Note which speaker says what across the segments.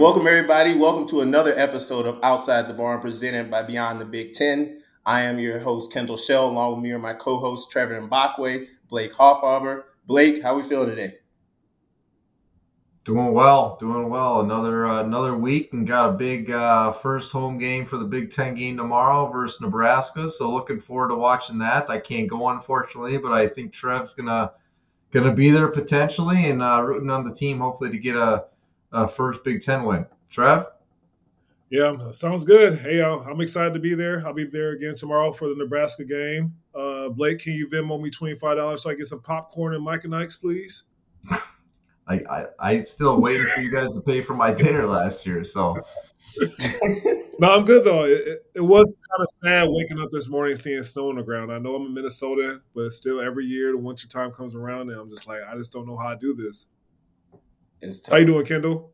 Speaker 1: Welcome, everybody. Welcome to another episode of Outside the Barn presented by Beyond the Big Ten. I am your host, Kendal Shell, along with me are my co hosts, Trevor Mbakwe, Blake Hoffarber. Blake, how are we feeling today?
Speaker 2: Doing well, doing well. Another uh, another week and got a big uh, first home game for the Big Ten game tomorrow versus Nebraska. So looking forward to watching that. I can't go unfortunately, but I think Trev's gonna gonna be there potentially and uh, rooting on the team hopefully to get a uh, first Big Ten win. Trev?
Speaker 3: Yeah, sounds good. Hey, uh, I'm excited to be there. I'll be there again tomorrow for the Nebraska game. Uh, Blake, can you Venmo me $25 so I get some popcorn and Mike and Ike's, please?
Speaker 2: I, I, I still waiting for you guys to pay for my dinner last year, so.
Speaker 3: no, I'm good though. It, it, was kind of sad waking up this morning seeing snow on the ground. I know I'm in Minnesota, but still, every year the winter time comes around, and I'm just like, I just don't know how I do this. It's tough. How you doing, Kendal?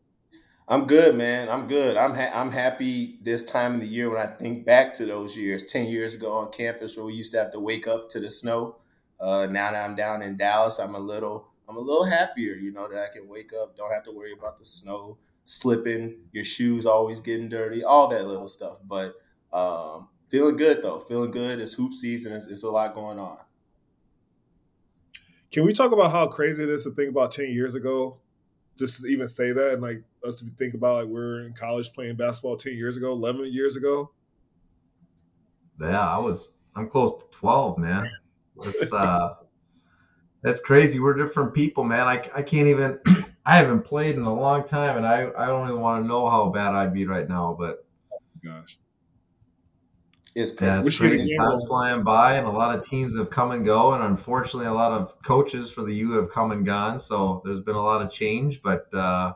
Speaker 1: I'm good, man. I'm good. I'm ha- I'm happy this time of the year when I think back to those years, ten years ago on campus where we used to have to wake up to the snow. Uh, now that I'm down in Dallas, I'm a little I'm a little happier, you know, that I can wake up, don't have to worry about the snow slipping, your shoes always getting dirty, all that little stuff. But um, feeling good though, feeling good. It's hoop season. It's, it's a lot going on.
Speaker 3: Can we talk about how crazy it is to think about ten years ago just to even say that and like us to think about like we're in college playing basketball 10 years ago 11 years ago.
Speaker 2: Yeah i was i'm close to 12 man. That's uh that's crazy. We're different people man. I, I can't even i haven't played in a long time and i i don't even want to know how bad i'd be right now but
Speaker 3: oh gosh
Speaker 2: it's crazy. Yeah, it's crazy. Time's flying by, and a lot of teams have come and go, and unfortunately, a lot of coaches for the U have come and gone. So there's been a lot of change, but uh,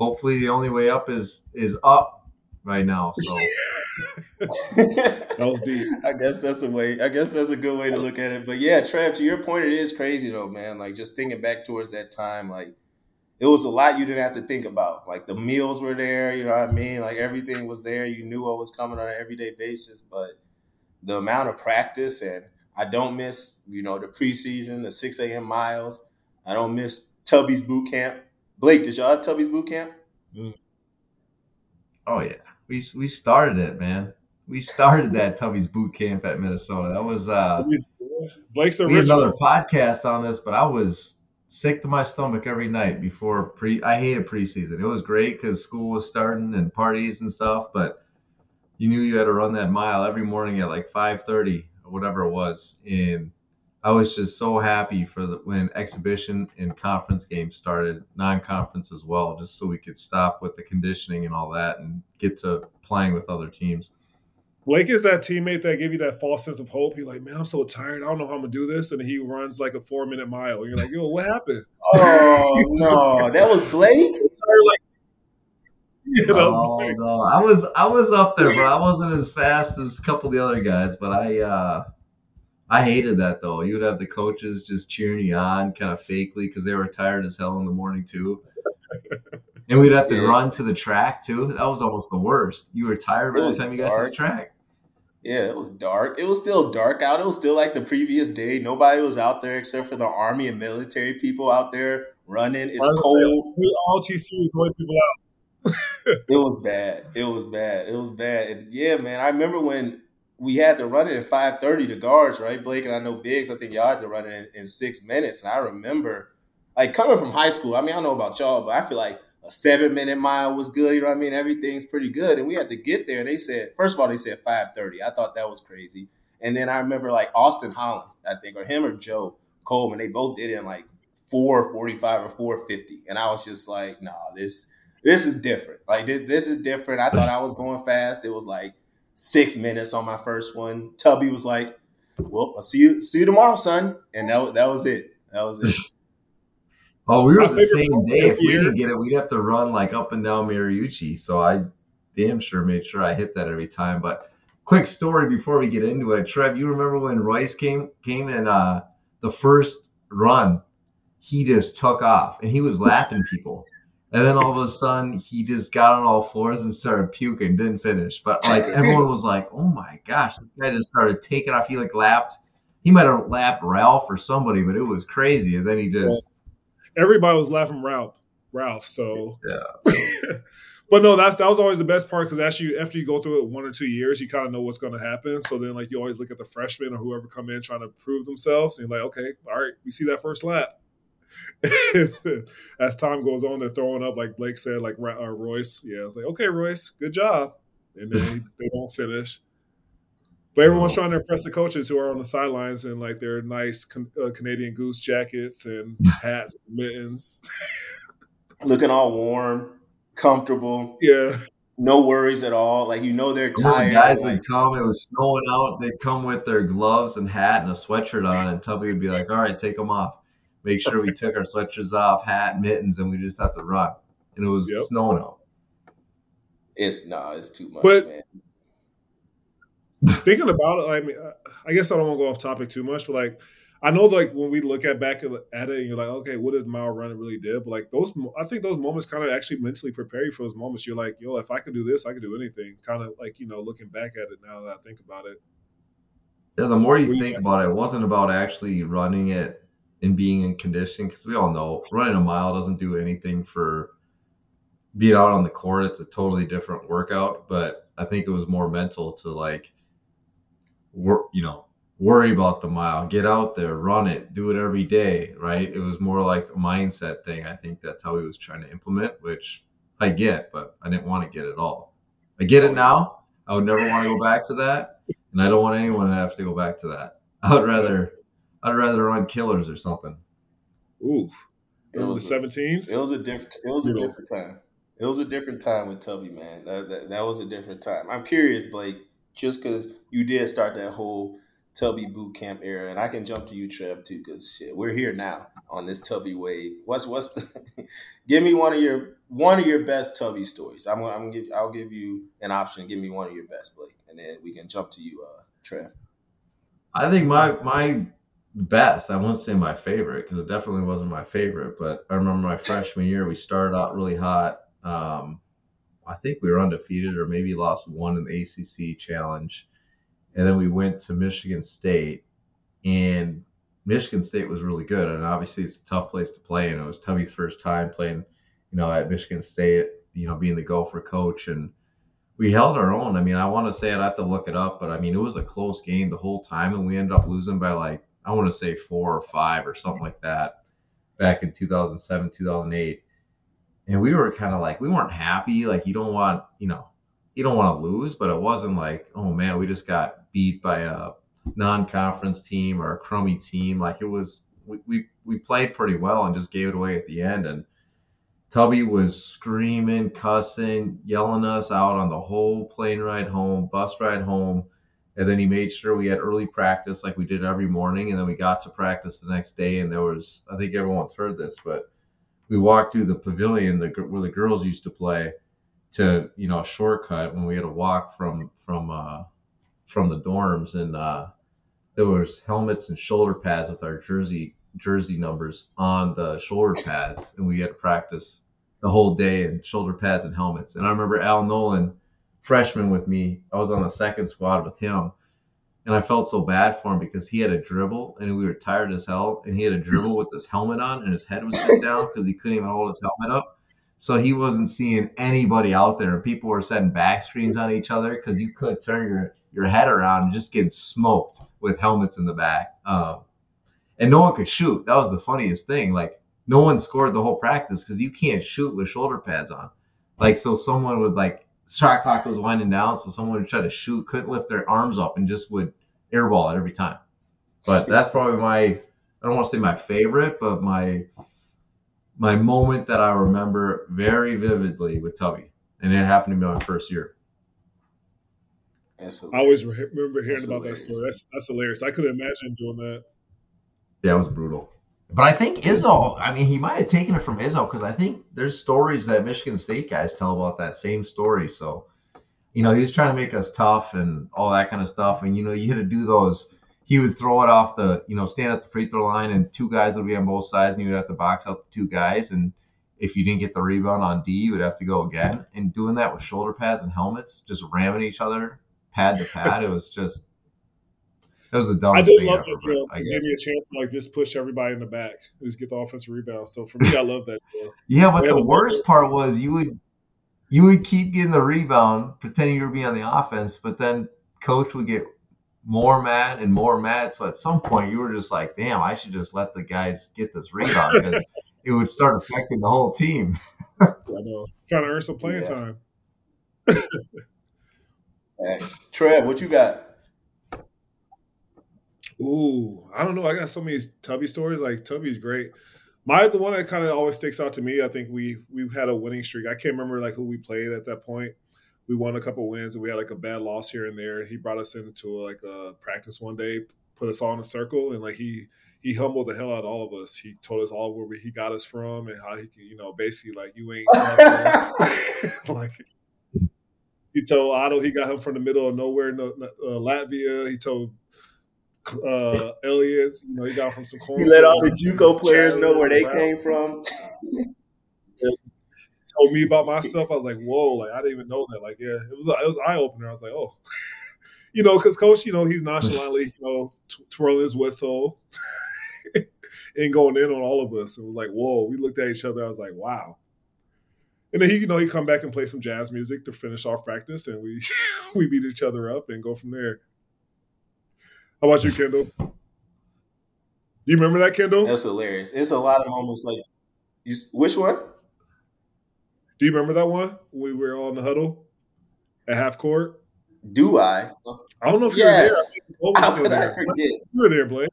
Speaker 2: hopefully, the only way up is is up right now. So
Speaker 1: that was deep. I guess that's the way. I guess that's a good way to look at it. But yeah, Trav, to your point, it is crazy though, man. Like just thinking back towards that time, like it was a lot you didn't have to think about. Like the meals were there, you know what I mean? Like everything was there. You knew what was coming on an everyday basis. But the amount of practice and I don't miss, you know, the preseason, the 6 a.m. miles. I don't miss Tubby's boot camp. Blake, did y'all have Tubby's boot camp? Mm.
Speaker 2: Oh yeah. We we started it, man. We started that Tubby's boot camp at Minnesota. That was uh
Speaker 3: Blake's
Speaker 2: original. We had another podcast on this, but I was sick to my stomach every night before pre. I hated preseason. It was great because school was starting and parties and stuff, but you knew you had to run that mile every morning at like 5:30 or whatever it was, and I was just so happy for the when exhibition and conference games started, non-conference as well, just so we could stop with the conditioning and all that and get to playing with other teams.
Speaker 3: Blake is that teammate that give you that false sense of hope. He's like, man, I'm so tired. I don't know how I'm gonna do this, and he runs like a four minute mile. You're like, yo, what happened?
Speaker 1: Oh no, that was Blake. like,
Speaker 2: yeah, oh, no, I was I was up there, but I wasn't as fast as a couple of the other guys. But I uh, I hated that though. You would have the coaches just cheering you on, kind of fakely, because they were tired as hell in the morning too. and we'd have to yeah. run to the track too. That was almost the worst. You were tired by the time you got to the track.
Speaker 1: Yeah, it was dark. It was still dark out. It was still like the previous day. Nobody was out there except for the army and military people out there running. It's cold.
Speaker 3: We all TC's white people out.
Speaker 1: it was bad. It was bad. It was bad. And yeah, man, I remember when we had to run it at five thirty. The guards, right, Blake and I know Biggs. I think y'all had to run it in, in six minutes. And I remember, like coming from high school. I mean, I don't know about y'all, but I feel like a seven minute mile was good. You know what I mean? Everything's pretty good. And we had to get there. They said, first of all, they said 530. I thought that was crazy. And then I remember like Austin Hollins, I think, or him or Joe Coleman, they both did it in like 445 or 450. And I was just like, nah, this this is different. Like this, this is different. I thought I was going fast. It was like six minutes on my first one. Tubby was like, Well, I'll see you see you tomorrow, son. And that, that was it. That was it.
Speaker 2: Oh, we were the same day. If we didn't get it, we'd have to run like up and down Mariucci. So I damn sure made sure I hit that every time. But quick story before we get into it, Trev, you remember when Royce came came in uh, the first run, he just took off and he was laughing people. And then all of a sudden, he just got on all fours and started puking. Didn't finish, but like everyone was like, "Oh my gosh, this guy just started taking off." He like lapped. He might have lapped Ralph or somebody, but it was crazy. And then he just
Speaker 3: everybody was laughing Ralph. Ralph. So
Speaker 2: yeah.
Speaker 3: But no, that's that was always the best part because after you after you go through it one or two years, you kind of know what's going to happen. So then, like you always look at the freshmen or whoever come in trying to prove themselves, and you're like, okay, all right, we see that first lap. As time goes on, they're throwing up like Blake said, like uh, Royce. Yeah, it's like, okay, Royce, good job, and then they don't finish. But everyone's trying to impress the coaches who are on the sidelines in like their nice uh, Canadian Goose jackets and hats, and mittens,
Speaker 1: looking all warm comfortable.
Speaker 3: Yeah.
Speaker 1: No worries at all. Like you know they're tired.
Speaker 2: guys
Speaker 1: like,
Speaker 2: would come. It was snowing out. They'd come with their gloves and hat and a sweatshirt on, and Tubby would be like, "All right, take them off. Make sure we took our sweatshirts off, hat, mittens, and we just have to run." And it was yep. snowing out.
Speaker 1: It's nah, it's too much,
Speaker 3: but,
Speaker 1: man.
Speaker 3: Thinking about it, I mean, I guess I don't want to go off topic too much, but like I know, like when we look at back at it, and you're like, okay, what does mile running really did? But like those, I think those moments kind of actually mentally prepare you for those moments. You're like, yo, if I could do this, I could do anything. Kind of like you know, looking back at it now that I think about it.
Speaker 2: Yeah, the more you think about it, it wasn't about actually running it and being in condition because we all know running a mile doesn't do anything for being out on the court. It's a totally different workout, but I think it was more mental to like work, you know, worry about the mile. Get out there, run it, do it every day, right? It was more like a mindset thing. I think that's how he was trying to implement, which I get, but I didn't want to get it all. I get it now. I would never want to go back to that, and I don't want anyone to have to go back to that. I would rather, I'd rather run killers or something.
Speaker 3: Ooh, it was the 17s.
Speaker 1: It was a different. It was a different time. It was a different time with Tubby, man. That, that, that was a different time. I'm curious, Blake, just because you did start that whole Tubby boot camp era, and I can jump to you, Trev, too, because shit, we're here now on this Tubby wave. What's what's the? give me one of your one of your best Tubby stories. I'm gonna, I'm gonna give I'll give you an option. Give me one of your best, Blake, and then we can jump to you, uh, Trev.
Speaker 2: I think my my best. I won't say my favorite because it definitely wasn't my favorite, but I remember my freshman year we started out really hot. Um, I think we were undefeated or maybe lost one in the ACC challenge and then we went to Michigan State, and Michigan State was really good. And obviously, it's a tough place to play. And it was Tubby's first time playing, you know, at Michigan State. You know, being the Gopher coach, and we held our own. I mean, I want to say it, I'd have to look it up, but I mean, it was a close game the whole time, and we ended up losing by like I want to say four or five or something like that back in 2007, 2008. And we were kind of like we weren't happy. Like you don't want, you know, you don't want to lose, but it wasn't like, oh man, we just got beat by a non-conference team or a crummy team. Like it was, we, we, we played pretty well and just gave it away at the end. And Tubby was screaming, cussing, yelling us out on the whole plane ride home, bus ride home. And then he made sure we had early practice like we did every morning. And then we got to practice the next day. And there was, I think everyone's heard this, but we walked through the pavilion the, where the girls used to play to you know a shortcut when we had to walk from from uh, from the dorms. And uh, there was helmets and shoulder pads with our jersey jersey numbers on the shoulder pads. And we had to practice the whole day in shoulder pads and helmets. And I remember Al Nolen freshman with me I was on the second squad with him and I felt so bad for him because he had a dribble and we were tired as hell and he had a dribble with his helmet on and his head was down because he couldn't even hold his helmet up so he wasn't seeing anybody out there, people were setting back screens on each other because you could turn your your head around and just get smoked with helmets in the back. Um, and no one could shoot. That was the funniest thing. Like no one scored the whole practice because you can't shoot with shoulder pads on. Like so, someone would like shot clock was winding down, so someone would try to shoot, couldn't lift their arms up, and just would airball it every time. But that's probably my I don't want to say my favorite, but my my moment that I remember very vividly with Tubby, and it happened to me my first year.
Speaker 3: I always remember hearing that's about hilarious. that story. That's that's hilarious. I could imagine doing that.
Speaker 2: Yeah, it was brutal. But I think Izzo, I mean, he might have taken it from Izzo because I think there's stories that Michigan State guys tell about that same story. So, you know, he was trying to make us tough and all that kind of stuff. And, you know, you had to do those he would throw it off the, you know, stand at the free throw line, and two guys would be on both sides, and you would have to box out the two guys. And if you didn't get the rebound on D, you would have to go again. And doing that with shoulder pads and helmets, just ramming each other pad to pad, it was just. That was the dumbest I did love that drill.
Speaker 3: It gave me a chance to like just push everybody in the back, just get the offensive rebound. So for me, I love that
Speaker 2: drill. yeah, but the worst part was you would you would keep getting the rebound, pretending you were being on the offense, but then coach would get more mad and more mad. So at some point, you were just like, "Damn, I should just let the guys get this rebound because it would start affecting the whole team."
Speaker 3: I know, trying to earn some playing yeah. time.
Speaker 1: Thanks. Trev, what you got?
Speaker 3: Ooh, I don't know. I got so many Tubby stories. Like Tubby's great. My the one that kind of always sticks out to me. I think we we had a winning streak. I can't remember like who we played at that point. We won a couple wins and we had like a bad loss here and there. He brought us into like a practice one day, put us all in a circle, and like he he humbled the hell out of all of us. He told us all where he got us from and how he, can, you know, basically like you ain't like. He told Oto he got him from the middle of nowhere, no, uh, Latvia. He told uh, Elliott. You know, he got from some.
Speaker 1: He let all the JUCO players know where they came from.
Speaker 3: Told me about myself. I was like, whoa! Like I didn't even know that. Like, yeah, it was it was eye opener. I was like, oh, you know, because coach, you know, he's nonchalantly, you know, twirling his whistle and going in on all of us. It was like, whoa! We looked at each other. I was like, wow. And then he, you know, he come back and play some jazz music to finish off practice, and we we beat each other up and go from there. How about you, Kendal? Do you remember that, Kendal?
Speaker 1: That's hilarious. It's a lot of moments like, you, which one?
Speaker 3: Do you remember that one? We were all in the huddle at half court.
Speaker 1: Do I?
Speaker 3: I don't know if yes. you were there. How could I forget? You were there, Blake.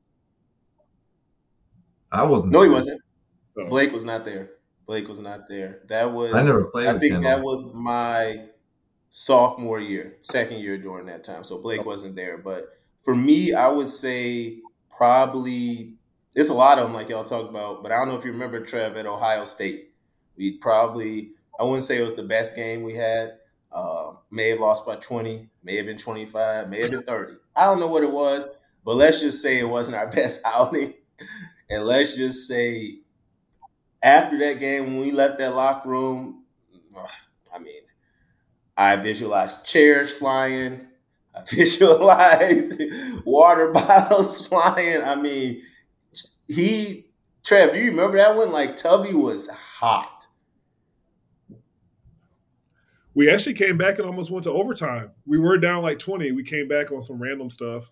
Speaker 2: I wasn't.
Speaker 1: No, he wasn't. Oh. Blake was not there. Blake was not there. That was.
Speaker 2: I never played. I
Speaker 1: think Kendal. that was my sophomore year, second year during that time. So Blake oh. wasn't there, but for me, I would say probably there's a lot of them like y'all talk about, but I don't know if you remember Trev at Ohio State. We probably I wouldn't say it was the best game we had. Uh, may have lost by 20, may have been 25, may have been 30. I don't know what it was, but let's just say it wasn't our best outing. and let's just say after that game, when we left that locker room, I mean, I visualized chairs flying. I visualize water bottles flying. I mean, he Trev, do you remember that one? Like Tubby was hot.
Speaker 3: We actually came back and almost went to overtime. We were down like 20. We came back on some random stuff.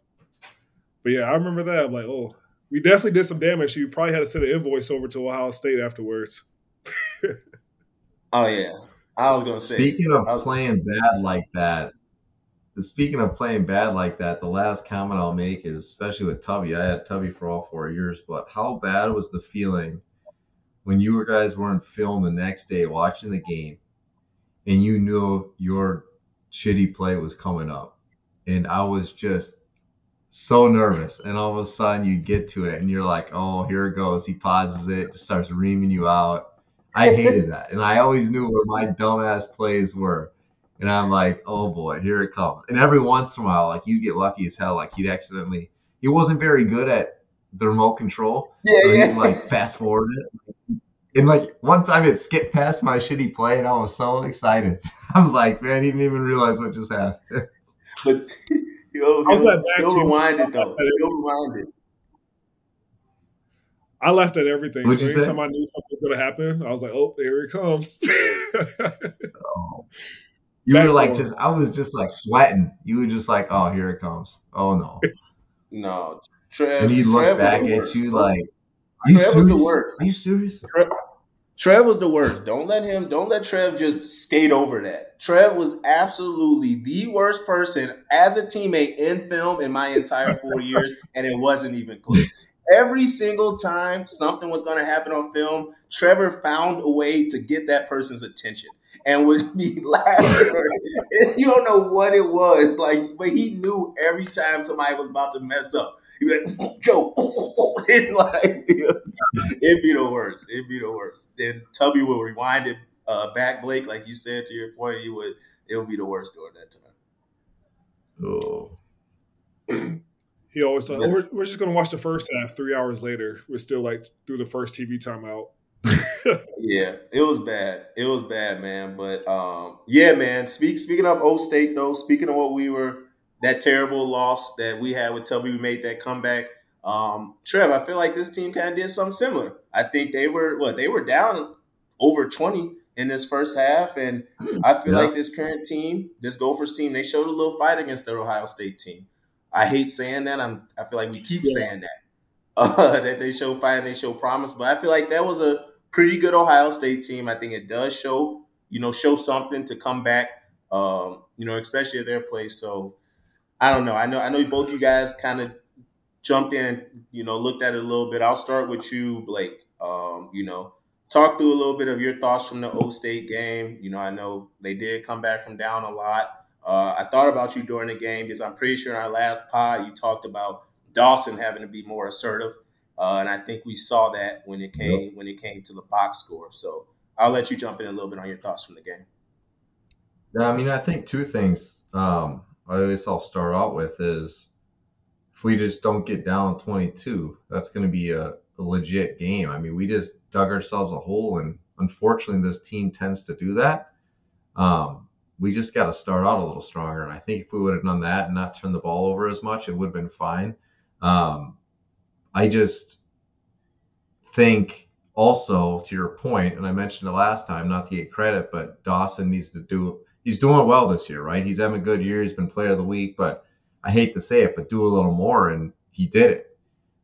Speaker 3: But yeah, I remember that. I'm like, oh, we definitely did some damage. You probably had to send an invoice over to Ohio State afterwards.
Speaker 1: oh yeah. I was gonna say.
Speaker 2: Speaking of playing bad like that, speaking of playing bad like that, the last comment I'll make is especially with Tubby. I had Tubby for all four years, but how bad was the feeling when you guys weren't film the next day watching the game and you knew your shitty play was coming up? And I was just so nervous. And all of a sudden you get to it and you're like, oh, here it goes. He pauses it, just starts reaming you out. I hated that. And I always knew where my dumbass plays were and I'm like, oh boy, here it comes. And every once in a while, like you'd get lucky as hell. Like he'd accidentally, he wasn't very good at the remote control.
Speaker 1: Yeah, so yeah.
Speaker 2: like fast forward it. And like one time it skipped past my shitty play, and I was so excited. I'm like, man, he didn't even realize what just happened.
Speaker 1: but he'll, he'll, he'll rewind it though. He'll rewind it.
Speaker 3: I laughed at everything. What'd so anytime say? I knew something was going to happen, I was like, "Oh, here it comes."
Speaker 2: oh. You were like just I was just like sweating. You were just like, oh, here it comes. Oh no.
Speaker 1: no. Trev,
Speaker 2: and he looked back at you like are you Trev serious? was the worst. Are you serious?
Speaker 1: Trev, Trev was the worst. Don't let him don't let Trev just skate over that. Trev was absolutely the worst person as a teammate in film in my entire four years, and it wasn't even close. Every single time something was going to happen on film, Trevor found a way to get that person's attention and would be laughing. you don't know what it was, like, but he knew every time somebody was about to mess up. He'd be like, Joe, like, it'd be the worst. It'd be the worst. Then Tubby will rewind it uh, back, Blake, like you said to your point. He would. It would be the worst during that time.
Speaker 2: Oh.
Speaker 3: he always thought, oh, we're, we're just going to watch the first half. Three hours later, we're still like through the first TV timeout
Speaker 1: yeah, it was bad. It was bad, man. But um, yeah, man. Speak speaking of O State though, speaking of what we were that terrible loss that we had with Tubby, we made that comeback. Um, Trev, I feel like this team kind of did something similar. I think they were what they were down over twenty in this first half, and I feel yeah. like this current team, this Gophers team, they showed a little fight against their Ohio State team. I hate saying that. I'm. I feel like we keep yeah. saying that uh, that they show fight and they show promise, but I feel like that was a pretty good Ohio State team. I think it does show, you know, show something to come back. Um, you know, especially at their place. So I don't know. I know. I know both you guys kind of jumped in. You know, looked at it a little bit. I'll start with you, Blake. Um, you know, talk through a little bit of your thoughts from the O State game. You know, I know they did come back from down a lot. Uh, I thought about you during the game because I'm pretty sure in our last pod you talked about Dawson having to be more assertive, uh, and I think we saw that when it came yep. when it came to the box score. So I'll let you jump in a little bit on your thoughts from the game.
Speaker 2: Yeah, I mean, I think two things. Um, I guess I'll start out with is if we just don't get down 22, that's going to be a, a legit game. I mean, we just dug ourselves a hole, and unfortunately, this team tends to do that. Um, we just got to start out a little stronger. And I think if we would have done that and not turned the ball over as much, it would have been fine. Um, I just think also to your point, and I mentioned it last time, not to get credit, but Dawson needs to do. He's doing well this year, right? He's having a good year. He's been Player of the Week, but I hate to say it, but do a little more, and he did it.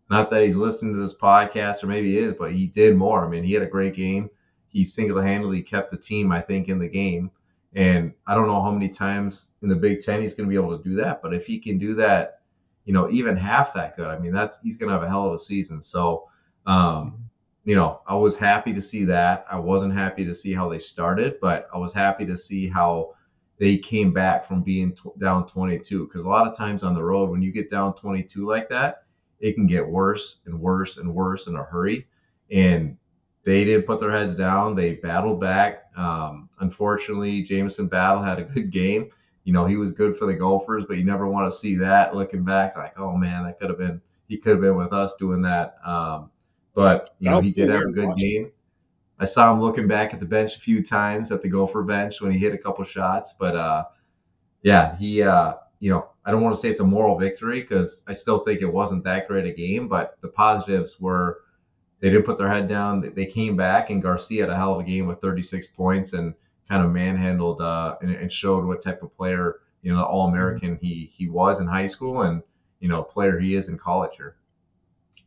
Speaker 2: Not that he's listening to this podcast, or maybe he is, but he did more. I mean, he had a great game. He single-handedly kept the team, I think, in the game. And I don't know how many times in the Big Ten he's going to be able to do that, but if he can do that you know, even half that good, I mean, that's he's going to have a hell of a season. So, um, you know, I was happy to see that. I wasn't happy to see how they started, but I was happy to see how they came back from being t- down 22. Because a lot of times on the road, when you get down 22 like that, it can get worse and worse and worse in a hurry. And they didn't put their heads down. They battled back. Um, unfortunately, Jamison Battle had a good game you know, he was good for the Gophers, but you never want to see that looking back like, oh man, that could have been he could have been with us doing that. Um, but you know, he did have a good watching. game. I saw him looking back at the bench a few times at the Gopher bench when he hit a couple shots, but uh, yeah, he uh, you know, I don't want to say it's a moral victory because I still think it wasn't that great a game, but the positives were they didn't put their head down. They came back, and Garcia had a hell of a game with 36 points and kind of manhandled uh, and, and, showed what type of player, you know, All American he he was in high school and you know player he is in college here.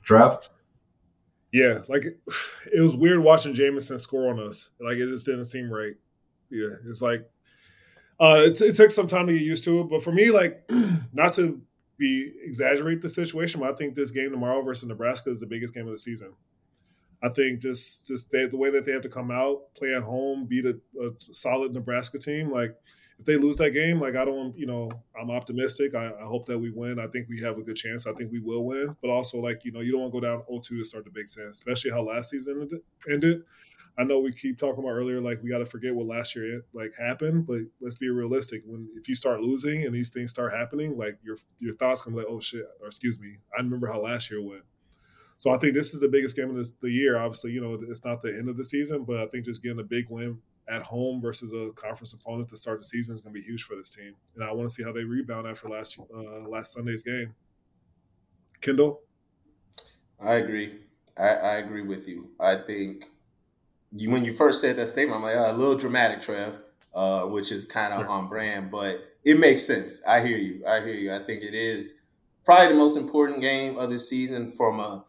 Speaker 2: Trev.
Speaker 3: Yeah, like it was weird watching Jamison score on us. Like it just didn't seem right. Yeah, it's like uh, it, it took some time to get used to it. But for me, like not to be exaggerate the situation, but I think this game tomorrow versus Nebraska is the biggest game of the season. I think just just they, the way that they have to come out, play at home, beat a, a, solid Nebraska team. Like if they lose that game, like I don't, you know, I'm optimistic. I, I, hope that we win. I think we have a good chance. I think we will win. But also, like you know, you don't want to go down 0-2 to start the Big Ten, especially how last season ended. I know we keep talking about earlier, like we got to forget what last year like happened, but let's be realistic. When if you start losing and these things start happening, like your your thoughts be like, oh shit, or excuse me, I remember how last year went. So I think this is the biggest game of this, the year. Obviously, you know, it's not the end of the season, but I think just getting a big win at home versus a conference opponent to start the season is going to be huge for this team. And I want to see how they rebound after last uh, last Sunday's game. Kendal,
Speaker 1: I agree. I, I agree with you. I think you, when you first said that statement, I'm like oh, a little dramatic, Trev, uh, which is kind of sure. on brand, but it makes sense. I hear you. I hear you. I think it is probably the most important game of the season from a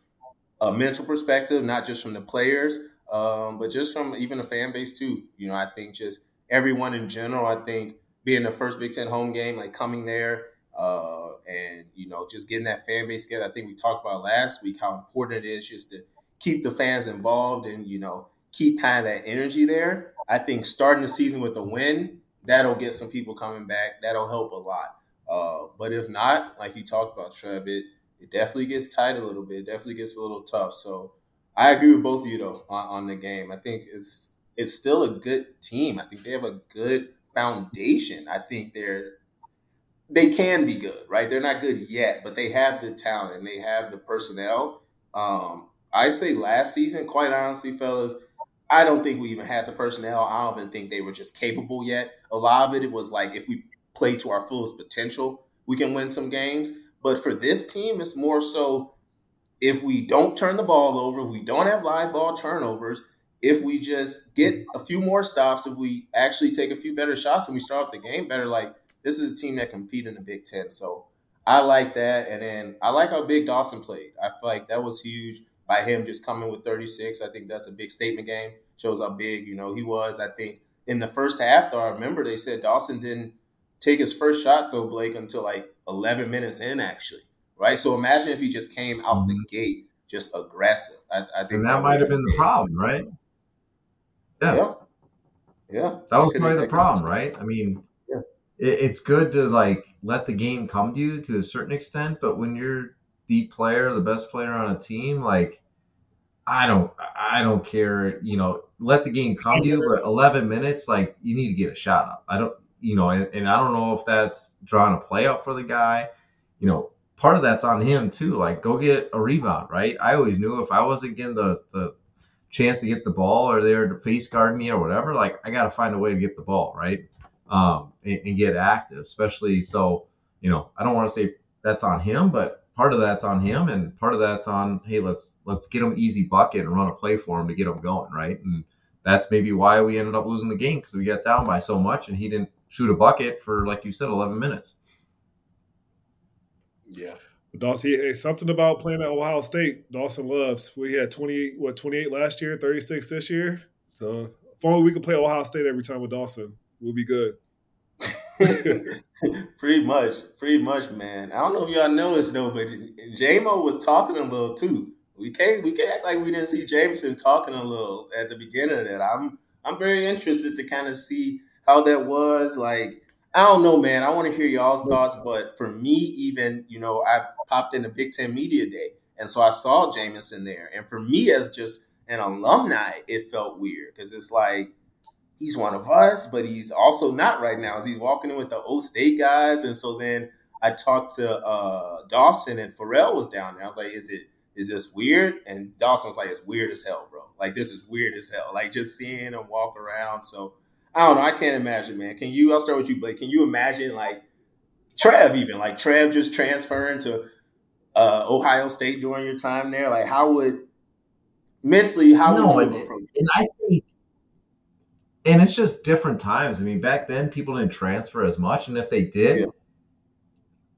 Speaker 1: a mental perspective, not just from the players, um, but just from even the fan base too. You know, I think just everyone in general. I think being the first Big Ten home game, like coming there uh, and you know just getting that fan base together. I think we talked about last week how important it is just to keep the fans involved and you know keep kind of that energy there. I think starting the season with a win that'll get some people coming back. That'll help a lot. Uh, but if not, like you talked about, Trev, it it definitely gets tight a little bit. It definitely gets a little tough. So I agree with both of you though on, on the game. I think it's it's still a good team. I think they have a good foundation. I think they're they can be good, right? They're not good yet, but they have the talent and they have the personnel. Um, I say last season, quite honestly, fellas, I don't think we even had the personnel. I don't even think they were just capable yet. A lot of it, it was like if we play to our fullest potential, we can win some games. But for this team, it's more so if we don't turn the ball over, if we don't have live ball turnovers, if we just get a few more stops, if we actually take a few better shots and we start off the game better, like this is a team that compete in the Big Ten. So I like that. And then I like how big Dawson played. I feel like that was huge by him just coming with 36. I think that's a big statement game. Shows how big, you know, he was. I think in the first half, though, I remember they said Dawson didn't take his first shot, though, Blake, until like 11 minutes in, actually. Right? So imagine if he just came out the mm-hmm. gate just aggressive. I, I think
Speaker 2: and that, that might have been the problem, right?
Speaker 1: Yeah. Yeah. yeah.
Speaker 2: That was probably the problem, right? I mean, yeah. it, it's good to like let the game come to you to a certain extent, but when you're the player, the best player on a team, like I don't I don't care, you know, let the game come to you, but 11 minutes, like you need to get a shot up. I don't, you know, and, and I don't know if that's drawing a play up for the guy. You know, part of that's on him too. Like go get a rebound, right? I always knew if I wasn't getting the the chance to get the ball or they're to face guard me or whatever, like I got to find a way to get the ball, right? Um, and, and get active, especially so, you know, I don't want to say that's on him, but part of that's on him and part of that's on, hey, let's, let's get him easy bucket and run a play for him to get him going. Right. And that's maybe why we ended up losing the game because we got down by so much and he didn't shoot a bucket for, like you said, 11 minutes.
Speaker 3: Yeah. Dawson, hey, something about playing at Ohio State. Dawson loves. We had twenty what twenty eight last year, thirty six this year. So if only we could play Ohio State every time with Dawson, we'll be good.
Speaker 1: pretty much, pretty much, man. I don't know if y'all noticed though, but JMO was talking a little too. We can't we can't act like we didn't see Jamison talking a little at the beginning of that. I'm I'm very interested to kind of see how that was. Like I don't know, man. I want to hear y'all's thoughts, but for me, even you know, I popped in the Big Ten Media Day, and so I saw Jamison there, and for me as just an alumni, it felt weird because it's like he's one of us, but he's also not right now. Is he's walking in with the O State guys, and so then I talked to uh, Dawson and Pharrel was down there. I was like, "Is it is this weird?" And Dawson was like, "It's weird as hell, bro. Like this is weird as hell. Like just seeing him walk around." So I don't know. I can't imagine, man. Can you? I'll start with you, Blake. Can you imagine like Trev even like Trev just transferring to uh, Ohio State during your time there? Like, how would mentally how no, would you approach?
Speaker 2: And I think, and it's just different times. I mean, back then people didn't transfer as much, and if they did. Yeah.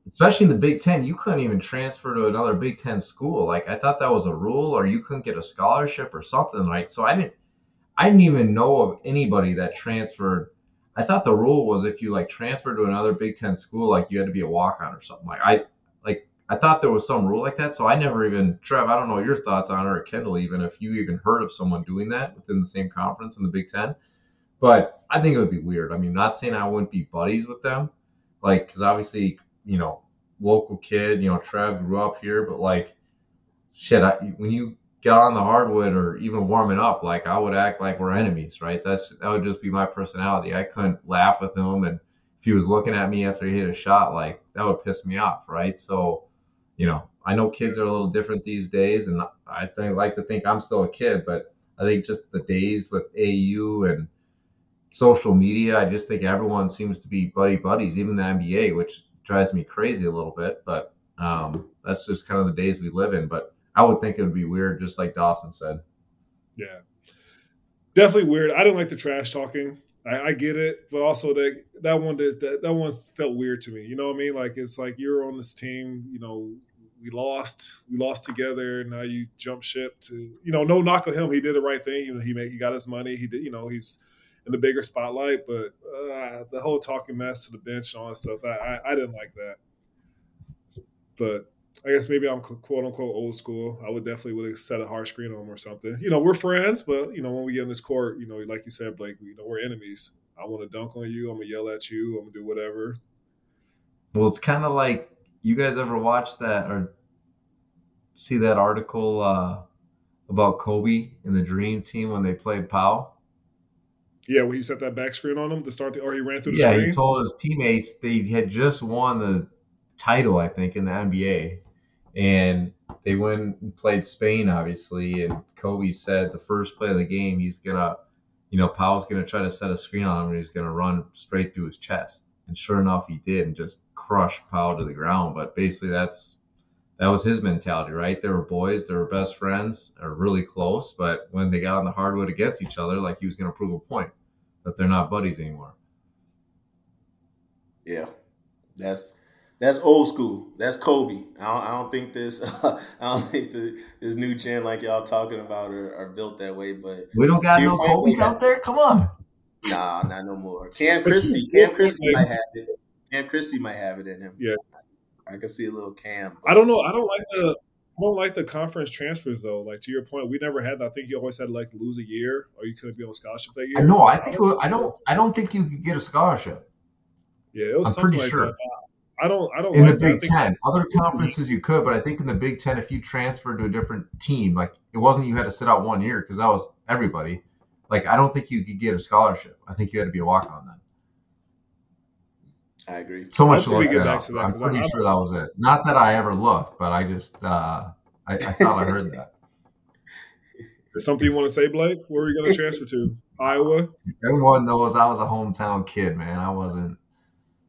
Speaker 2: Especially in the Big Ten, you couldn't even transfer to another Big Ten school. Like I thought that was a rule, or you couldn't get a scholarship or something. Like so, I didn't. I didn't even know of anybody that transferred. I thought the rule was if you like transferred to another Big Ten school, like you had to be a walk on or something. Like I like I thought there was some rule like that. So I never even Trev, I don't know your thoughts on it or Kendall even if you even heard of someone doing that within the same conference in the Big Ten. But I think it would be weird. I mean, not saying I wouldn't be buddies with them, like because obviously you know local kid, you know Trev grew up here, but like shit, I, when you get on the hardwood or even warming up, like I would act like we're enemies, right? That's that would just be my personality. I couldn't laugh with him, and if he was looking at me after he hit a shot, like that would piss me off, right? So, you know, I know kids are a little different these days, and I think like to think I'm still a kid, but I think just the days with AU and social media, I just think everyone seems to be buddy buddies, even the NBA, which drives me crazy a little bit. But um, that's just kind of the days we live in. But I would think it would be weird, just like Dawson said.
Speaker 3: Yeah, definitely weird. I didn't like the trash talking. I, I get it, but also that that one did, that that one felt weird to me. You know what I mean? Like it's like you're on this team. You know, we lost, we lost together. Now you jump ship to you know, no knock on him. He did the right thing. You know, he made he got his money. He did. You know, he's in the bigger spotlight. But uh, the whole talking mess to the bench and all that stuff, I, I, I didn't like that. But I guess maybe I'm quote unquote old school. I would definitely would have set a hard screen on him or something. You know, we're friends, but you know, when we get in this court, you know, like you said, Blake, you know, we're enemies. I want to dunk on you. I'm gonna yell at you. I'm gonna do whatever.
Speaker 2: Well, it's kind of like you guys ever watch that or see that article uh, about Kobe and the Dream Team when they played Pau?
Speaker 3: Yeah, when he set that back screen on him to start the, or he ran through the
Speaker 2: yeah,
Speaker 3: screen.
Speaker 2: he told his teammates they had just won the title, I think, in the NBA, and they went and played Spain, obviously. And Kobe said the first play of the game, he's gonna, you know, Pau's gonna try to set a screen on him, and he's gonna run straight through his chest. And sure enough, he did, and just crushed Powell to the ground. But basically, that's that was his mentality, right? They were boys, they were best friends, are really close, but when they got on the hardwood against each other, like he was going to prove a point that they're not buddies anymore.
Speaker 1: Yeah, that's that's old school. That's Kobe. I don't, I don't think this. I don't think the, this new gen like y'all talking about are, are built that way. But
Speaker 2: we don't got no Kobe's out there. Come on.
Speaker 1: Nah, not no more. Cam Christie. Cam Christie might have it. Cam Christie might have it in him.
Speaker 3: Yeah,
Speaker 1: I can see a little Cam.
Speaker 3: I don't know. I don't like the. I don't like the conference transfers though. Like to your point, we never had that. I think you always had to like lose a year, or you couldn't be on scholarship that year.
Speaker 2: No, I think I don't. I don't think you could get a scholarship.
Speaker 3: Yeah, it was I'm something like sure. that. I don't. I don't.
Speaker 2: In
Speaker 3: like
Speaker 2: the Big Ten, other conferences you could, but I think in the Big Ten, if you transferred to a different team, like it wasn't you had to sit out one year because that was everybody. Like I don't think you could get a scholarship. I think you had to be a walk on then.
Speaker 1: I agree.
Speaker 2: So much to look that up. I'm pretty sure that was it. Not that I ever looked, but I just uh, I, I thought I heard that.
Speaker 3: Is something you want to say, Blake? Where are you going to transfer to? Iowa.
Speaker 2: Everyone knows I was a hometown kid, man. I wasn't.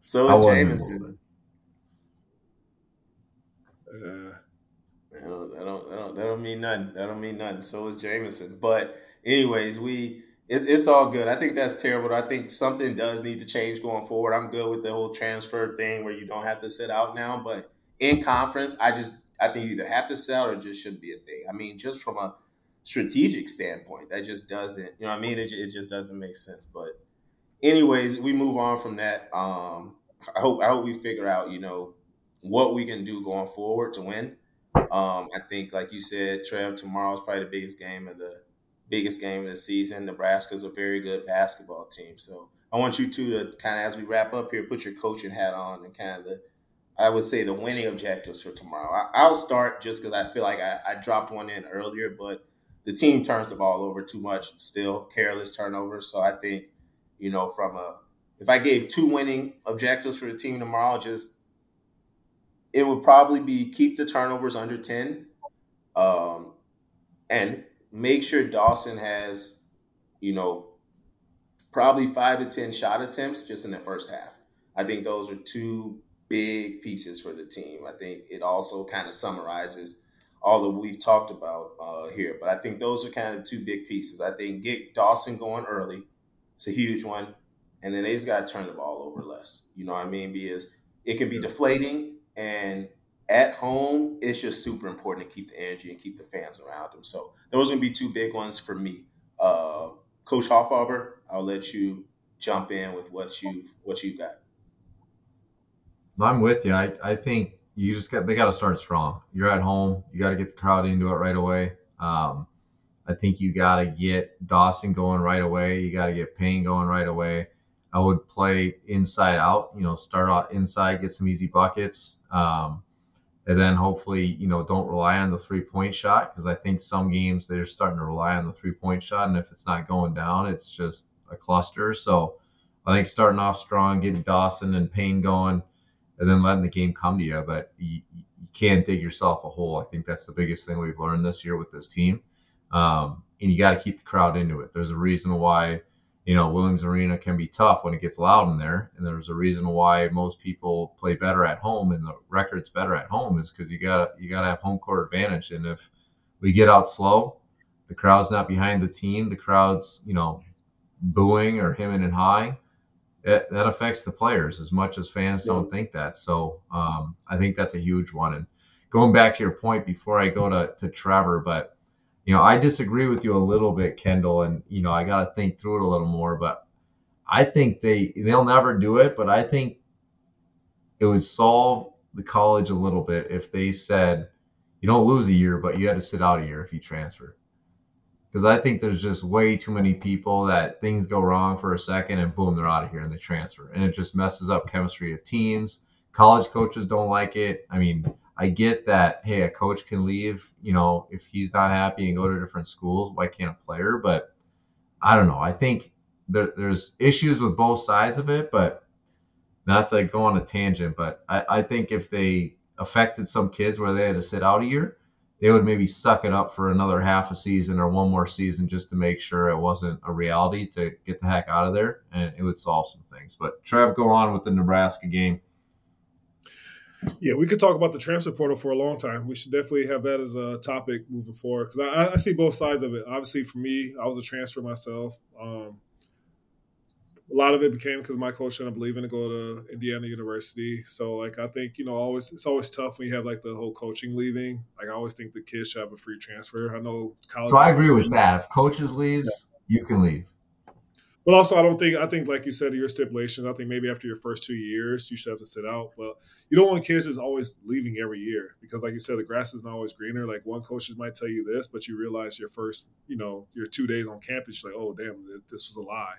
Speaker 1: So is Jamison. Uh, that don't, don't, don't, that don't mean nothing. That don't mean nothing. So is Jamison. But anyways, we it's, it's all good. I think that's terrible. I think something does need to change going forward. I'm good with the whole transfer thing where you don't have to sit out now. But in conference, I just I think you either have to out or just shouldn't be a thing. I mean, just from a strategic standpoint, that just doesn't. You know, I mean, it, it just doesn't make sense. But anyways, we move on from that. Um, I hope I hope we figure out you know what we can do going forward to win. Um, I think, like you said, Trev, tomorrow is probably the biggest game of the biggest game of the season. Nebraska's a very good basketball team. So I want you two to kind of, as we wrap up here, put your coaching hat on and kind of the, I would say, the winning objectives for tomorrow. I, will start just because I feel like I, I, dropped one in earlier, but the team turns the ball over too much still, careless turnovers. So I think, you know, from a, if I gave two winning objectives for the team tomorrow, just, it would probably be keep the turnovers under 10 um, and make sure Dawson has, you know, probably five to 10 shot attempts just in the first half. I think those are two big pieces for the team. I think it also kind of summarizes all that we've talked about uh, here. But I think those are kind of two big pieces. I think get Dawson going early. It's a huge one. And then they just got to turn the ball over less. You know what I mean? Because it can be deflating and at home, it's just super important to keep the energy and keep the fans around them. So those are gonna be two big ones for me. Uh, Coach Hoffarber, I'll let you jump in with what you what you got.
Speaker 2: I'm with you. I, I think you just got they got to start strong. You're at home. You got to get the crowd into it right away. Um, I think you got to get Dawson going right away. You got to get Payne going right away. I would play inside out. You know, start out inside, get some easy buckets. Um, and then hopefully you know don't rely on the three point shot because I think some games they're starting to rely on the three point shot, and if it's not going down, it's just a cluster. So I think starting off strong, getting Dawson and Payne going, and then letting the game come to you. But you, you can't dig yourself a hole. I think that's the biggest thing we've learned this year with this team. Um, and you got to keep the crowd into it. There's a reason why you know, Williams Arena can be tough when it gets loud in there. And there's a reason why most people play better at home and the record's better at home is because you got you got to have home court advantage. And if we get out slow, the crowd's not behind the team, the crowd's you know booing or hemming and high. It, that affects the players as much as fans yes. don't think that. So um, I think that's a huge one. And going back to your point before I go to, to Trevor, but you know, I disagree with you a little bit, Kendal, and you know, I got to think through it a little more. But I think they they'll never do it, but I think it would solve the college a little bit if they said you don't lose a year, but you had to sit out a year if you transfer. Because I think there's just way too many people that things go wrong for a second and boom, they're out of here and they transfer. And it just messes up chemistry of teams. College coaches don't like it. I mean, I get that, hey, a coach can leave, you know, if he's not happy and go to different schools, why can't a player? But I don't know. I think there, there's issues with both sides of it, but not to go on a tangent, but I, I think if they affected some kids where they had to sit out a year, they would maybe suck it up for another half a season or one more season just to make sure it wasn't a reality to get the heck out of there and it would solve some things. But Trev, go on with the Nebraska game.
Speaker 3: Yeah, we could talk about the transfer portal for a long time. We should definitely have that as a topic moving forward because I, I, see both sides of it. Obviously, for me, I was a transfer myself. Um, a lot of it became because my coach ended up leaving to go to Indiana University. So, like, I think you know, always it's always tough when you have like the whole coaching leaving. Like, I always think the kids should have a free transfer. I know
Speaker 2: college. So I agree with that. If coaches leaves, yeah. you can leave.
Speaker 3: But also, I don't think I think like you said, your stipulations. I think maybe after your first two years, you should have to sit out. But you don't want kids just always leaving every year because, like you said, the grass is not always greener. Like one coach might tell you this, but you realize your first, you know, your two days on campus, like, oh damn, this was a lie,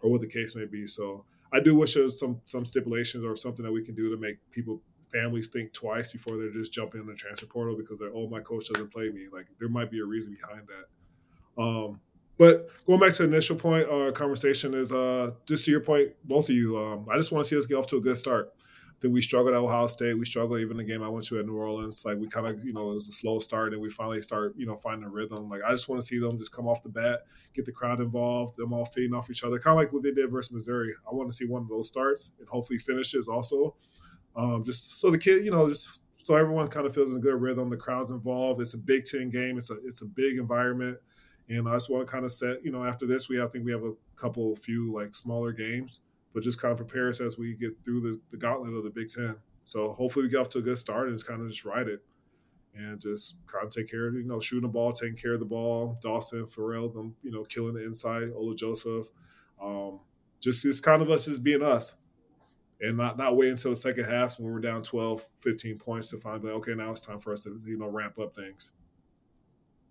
Speaker 3: or what the case may be. So I do wish there was some some stipulations or something that we can do to make people families think twice before they're just jumping in the transfer portal because they're oh my coach doesn't play me. Like there might be a reason behind that. Um, but going back to the initial point, our uh, conversation is uh, just to your point, both of you. Um, I just want to see us get off to a good start. I think we struggled at Ohio State. We struggled even the game I went to at New Orleans. Like we kind of, you know, it was a slow start, and we finally start, you know, finding a rhythm. Like I just want to see them just come off the bat, get the crowd involved, them all feeding off each other, kind of like what they did versus Missouri. I want to see one of those starts and hopefully finishes also. Um, just so the kid, you know, just so everyone kind of feels in a good rhythm. The crowd's involved. It's a Big Ten game. It's a it's a big environment. And I just want to kind of set, you know, after this, we I think we have a couple, few like smaller games, but just kind of prepare us as we get through the, the gauntlet of the Big Ten. So hopefully we get off to a good start and just kind of just ride it and just kind of take care of, you know, shooting the ball, taking care of the ball. Dawson, Pharrel, them, you know, killing the inside, Ola Joseph. Um, just, just kind of us just being us and not, not wait until the second half when we're down 12, 15 points to find out, okay, now it's time for us to, you know, ramp up things.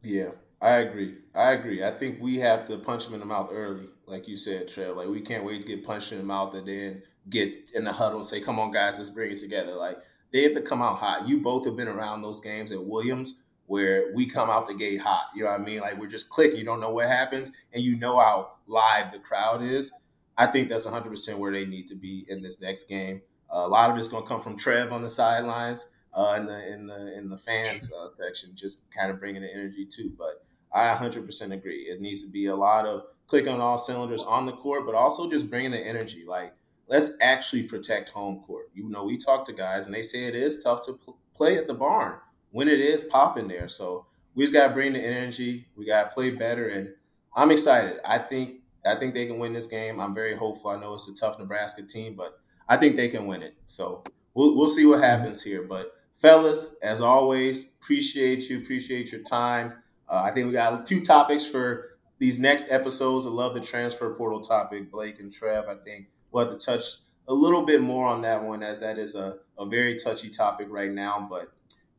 Speaker 1: Yeah, I agree. I agree. I think we have to punch him in the mouth early, like you said, Trev. Like we can't wait to get punched in the mouth and then get in the huddle and say, "Come on, guys, let's bring it together." Like they have to come out hot. You both have been around those games at Williams where we come out the gate hot. You know what I mean? Like we're just clicking. You don't know what happens, and you know how live the crowd is. I think that's 100% where they need to be in this next game. Uh, a lot of it's going to come from Trev on the sidelines uh, in the in the in the fans uh, section, just kind of bringing the energy too. But I 100% agree. It needs to be a lot of click on all cylinders on the court, but also just bringing the energy. Like, let's actually protect home court. You know, we talk to guys and they say it is tough to pl- play at the barn when it is popping there. So we just got to bring the energy. We got to play better, and I'm excited. I think I think they can win this game. I'm very hopeful. I know it's a tough Nebraska team, but I think they can win it. So we'll we'll see what happens here. But fellas, as always, appreciate you. Appreciate your time. Uh, I think we got two topics for these next episodes. I love the transfer portal topic, Blake and Trev. I think we'll have to touch a little bit more on that one, as that is a, a very touchy topic right now. But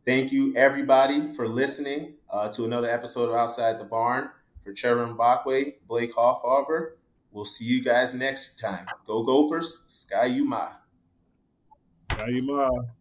Speaker 1: thank you, everybody, for listening uh, to another episode of Outside the Barn. For Trevor Mbakwe, Blake Hoffarber, we'll see you guys next time. Go Gophers, Ski-U-Mah.
Speaker 3: Ski-U-Mah.